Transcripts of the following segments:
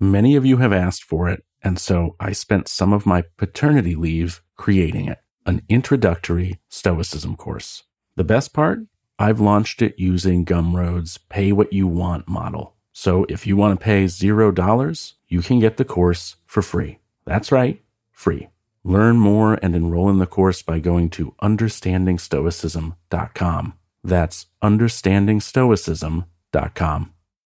Many of you have asked for it, and so I spent some of my paternity leave creating it an introductory Stoicism course. The best part? I've launched it using Gumroad's pay what you want model. So if you want to pay $0, you can get the course for free. That's right, free. Learn more and enroll in the course by going to understandingstoicism.com. That's understandingstoicism.com.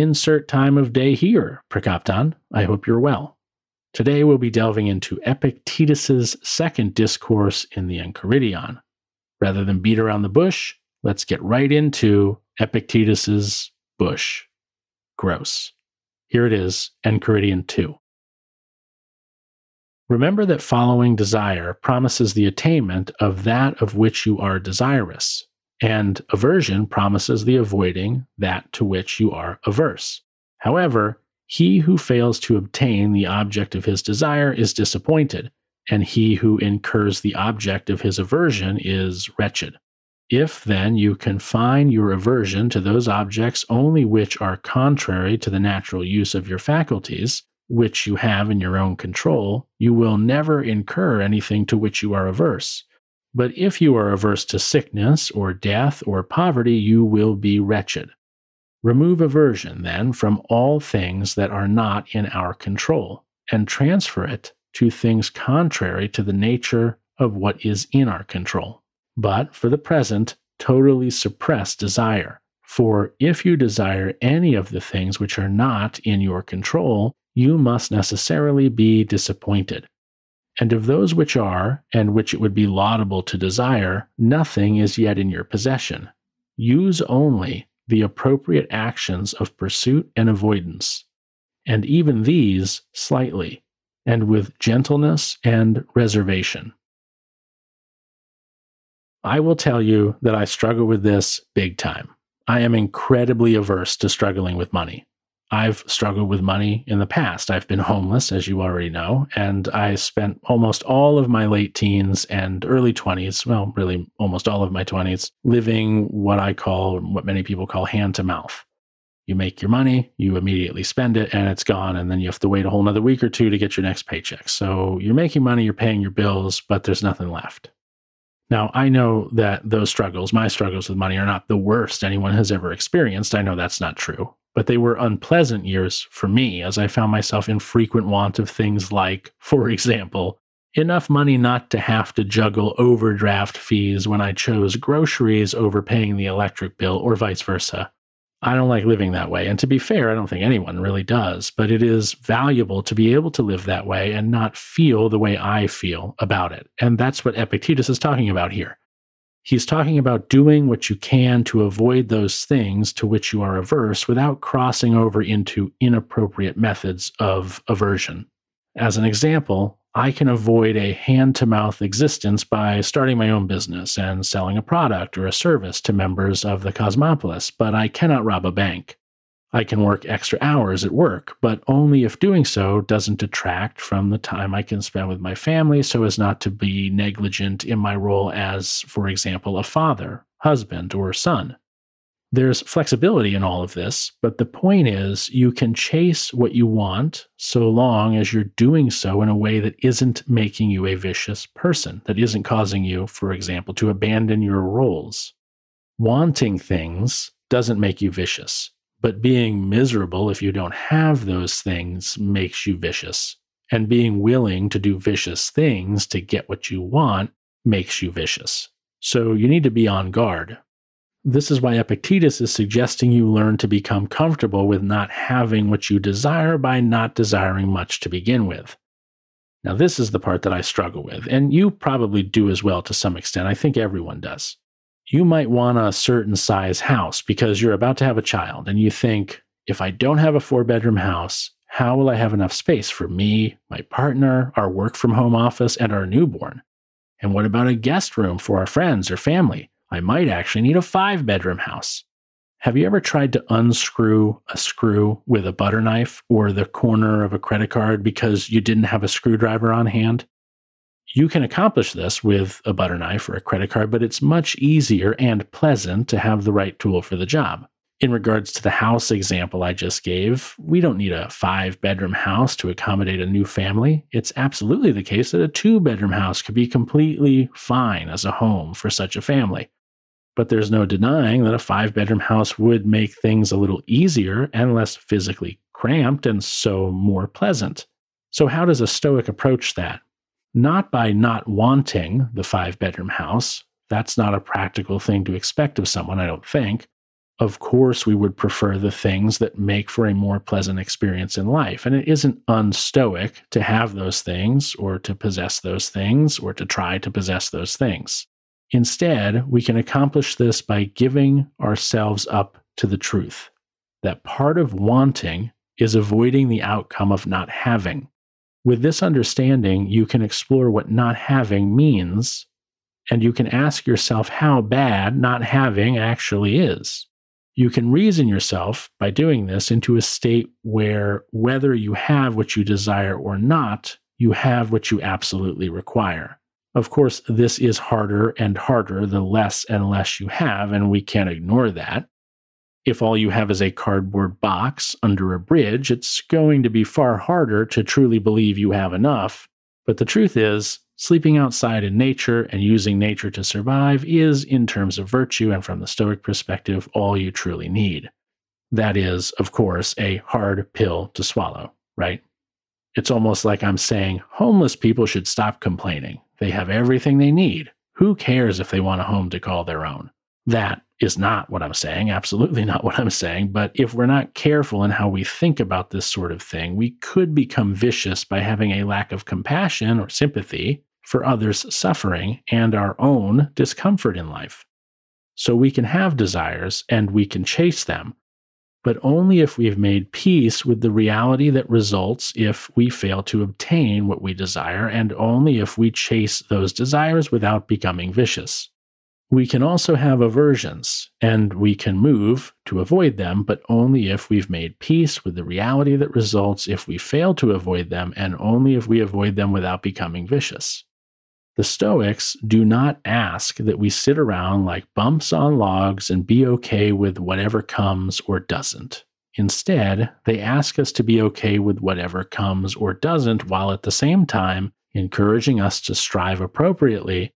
insert time of day here, Prokopton. I hope you're well. Today we'll be delving into Epictetus's second discourse in the Enchiridion. Rather than beat around the bush, let's get right into Epictetus's bush. Gross. Here it is, Enchiridion 2. Remember that following desire promises the attainment of that of which you are desirous, and aversion promises the avoiding that to which you are averse. However, he who fails to obtain the object of his desire is disappointed, and he who incurs the object of his aversion is wretched. If then you confine your aversion to those objects only which are contrary to the natural use of your faculties, which you have in your own control, you will never incur anything to which you are averse. But if you are averse to sickness or death or poverty, you will be wretched. Remove aversion, then, from all things that are not in our control, and transfer it to things contrary to the nature of what is in our control. But for the present, totally suppress desire. For if you desire any of the things which are not in your control, you must necessarily be disappointed. And of those which are, and which it would be laudable to desire, nothing is yet in your possession. Use only the appropriate actions of pursuit and avoidance, and even these slightly, and with gentleness and reservation. I will tell you that I struggle with this big time. I am incredibly averse to struggling with money. I've struggled with money in the past. I've been homeless, as you already know, and I spent almost all of my late teens and early 20s, well, really almost all of my 20s, living what I call, what many people call hand to mouth. You make your money, you immediately spend it, and it's gone. And then you have to wait a whole another week or two to get your next paycheck. So you're making money, you're paying your bills, but there's nothing left. Now, I know that those struggles, my struggles with money, are not the worst anyone has ever experienced. I know that's not true but they were unpleasant years for me as I found myself in frequent want of things like, for example, enough money not to have to juggle overdraft fees when I chose groceries over paying the electric bill or vice versa. I don't like living that way. And to be fair, I don't think anyone really does, but it is valuable to be able to live that way and not feel the way I feel about it. And that's what Epictetus is talking about here. He's talking about doing what you can to avoid those things to which you are averse without crossing over into inappropriate methods of aversion. As an example, I can avoid a hand to mouth existence by starting my own business and selling a product or a service to members of the Cosmopolis, but I cannot rob a bank. I can work extra hours at work, but only if doing so doesn't detract from the time I can spend with my family so as not to be negligent in my role as, for example, a father, husband, or son. There's flexibility in all of this, but the point is you can chase what you want so long as you're doing so in a way that isn't making you a vicious person, that isn't causing you, for example, to abandon your roles. Wanting things doesn't make you vicious but being miserable if you don't have those things makes you vicious. And being willing to do vicious things to get what you want makes you vicious. So you need to be on guard. This is why Epictetus is suggesting you learn to become comfortable with not having what you desire by not desiring much to begin with. Now, this is the part that I struggle with, and you probably do as well to some extent. I think everyone does you might want a certain size house because you're about to have a child and you think, if I don't have a four bedroom house, how will I have enough space for me, my partner, our work from home office, and our newborn? And what about a guest room for our friends or family? I might actually need a five bedroom house. Have you ever tried to unscrew a screw with a butter knife or the corner of a credit card because you didn't have a screwdriver on hand? You can accomplish this with a butter knife or a credit card, but it's much easier and pleasant to have the right tool for the job. In regards to the house example I just gave, we don't need a five bedroom house to accommodate a new family. It's absolutely the case that a two bedroom house could be completely fine as a home for such a family. But there's no denying that a five bedroom house would make things a little easier and less physically cramped and so more pleasant. So, how does a Stoic approach that? Not by not wanting the five bedroom house. That's not a practical thing to expect of someone, I don't think. Of course, we would prefer the things that make for a more pleasant experience in life. And it isn't unstoic to have those things or to possess those things or to try to possess those things. Instead, we can accomplish this by giving ourselves up to the truth that part of wanting is avoiding the outcome of not having. With this understanding, you can explore what not having means, and you can ask yourself how bad not having actually is. You can reason yourself by doing this into a state where whether you have what you desire or not, you have what you absolutely require. Of course, this is harder and harder the less and less you have, and we can't ignore that if all you have is a cardboard box under a bridge, it's going to be far harder to truly believe you have enough. But the truth is, sleeping outside in nature and using nature to survive is, in terms of virtue and from the Stoic perspective, all you truly need. That is, of course, a hard pill to swallow, right? It's almost like I'm saying homeless people should stop complaining. They have everything they need. Who cares if they want a home to call their own? That is not what I'm saying, absolutely not what I'm saying. But if we're not careful in how we think about this sort of thing, we could become vicious by having a lack of compassion or sympathy for others' suffering and our own discomfort in life. So we can have desires and we can chase them, but only if we've made peace with the reality that results if we fail to obtain what we desire, and only if we chase those desires without becoming vicious. We can also have aversions, and we can move to avoid them, but only if we've made peace with the reality that results if we fail to avoid them, and only if we avoid them without becoming vicious. The Stoics do not ask that we sit around like bumps on logs and be okay with whatever comes or doesn't. Instead, they ask us to be okay with whatever comes or doesn't, while at the same time encouraging us to strive appropriately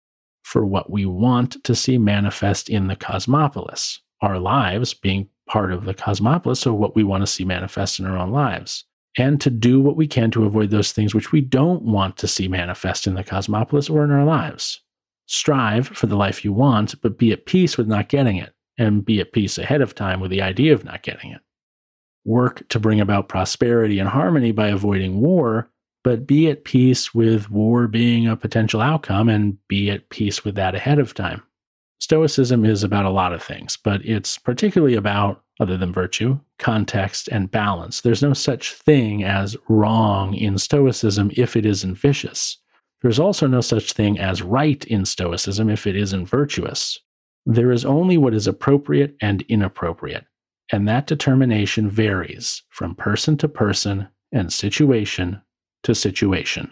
for what we want to see manifest in the cosmopolis, our lives being part of the cosmopolis, so what we want to see manifest in our own lives, and to do what we can to avoid those things which we don't want to see manifest in the cosmopolis or in our lives. Strive for the life you want, but be at peace with not getting it, and be at peace ahead of time with the idea of not getting it. Work to bring about prosperity and harmony by avoiding war, but be at peace with war being a potential outcome and be at peace with that ahead of time. Stoicism is about a lot of things, but it's particularly about, other than virtue, context and balance. There's no such thing as wrong in Stoicism if it isn't vicious. There's also no such thing as right in Stoicism if it isn't virtuous. There is only what is appropriate and inappropriate. and that determination varies from person to person and situation to situation.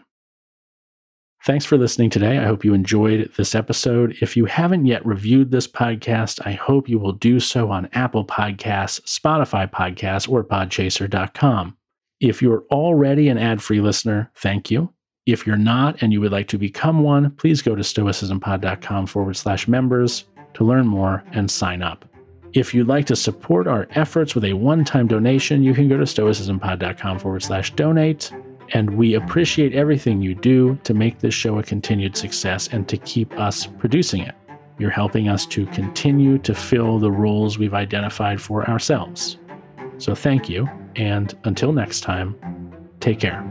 Thanks for listening today. I hope you enjoyed this episode. If you haven't yet reviewed this podcast, I hope you will do so on Apple Podcasts, Spotify Podcasts, or podchaser.com. If you're already an ad free listener, thank you. If you're not and you would like to become one, please go to stoicismpod.com forward slash members to learn more and sign up. If you'd like to support our efforts with a one time donation, you can go to stoicismpod.com forward slash donate. And we appreciate everything you do to make this show a continued success and to keep us producing it. You're helping us to continue to fill the roles we've identified for ourselves. So thank you. And until next time, take care.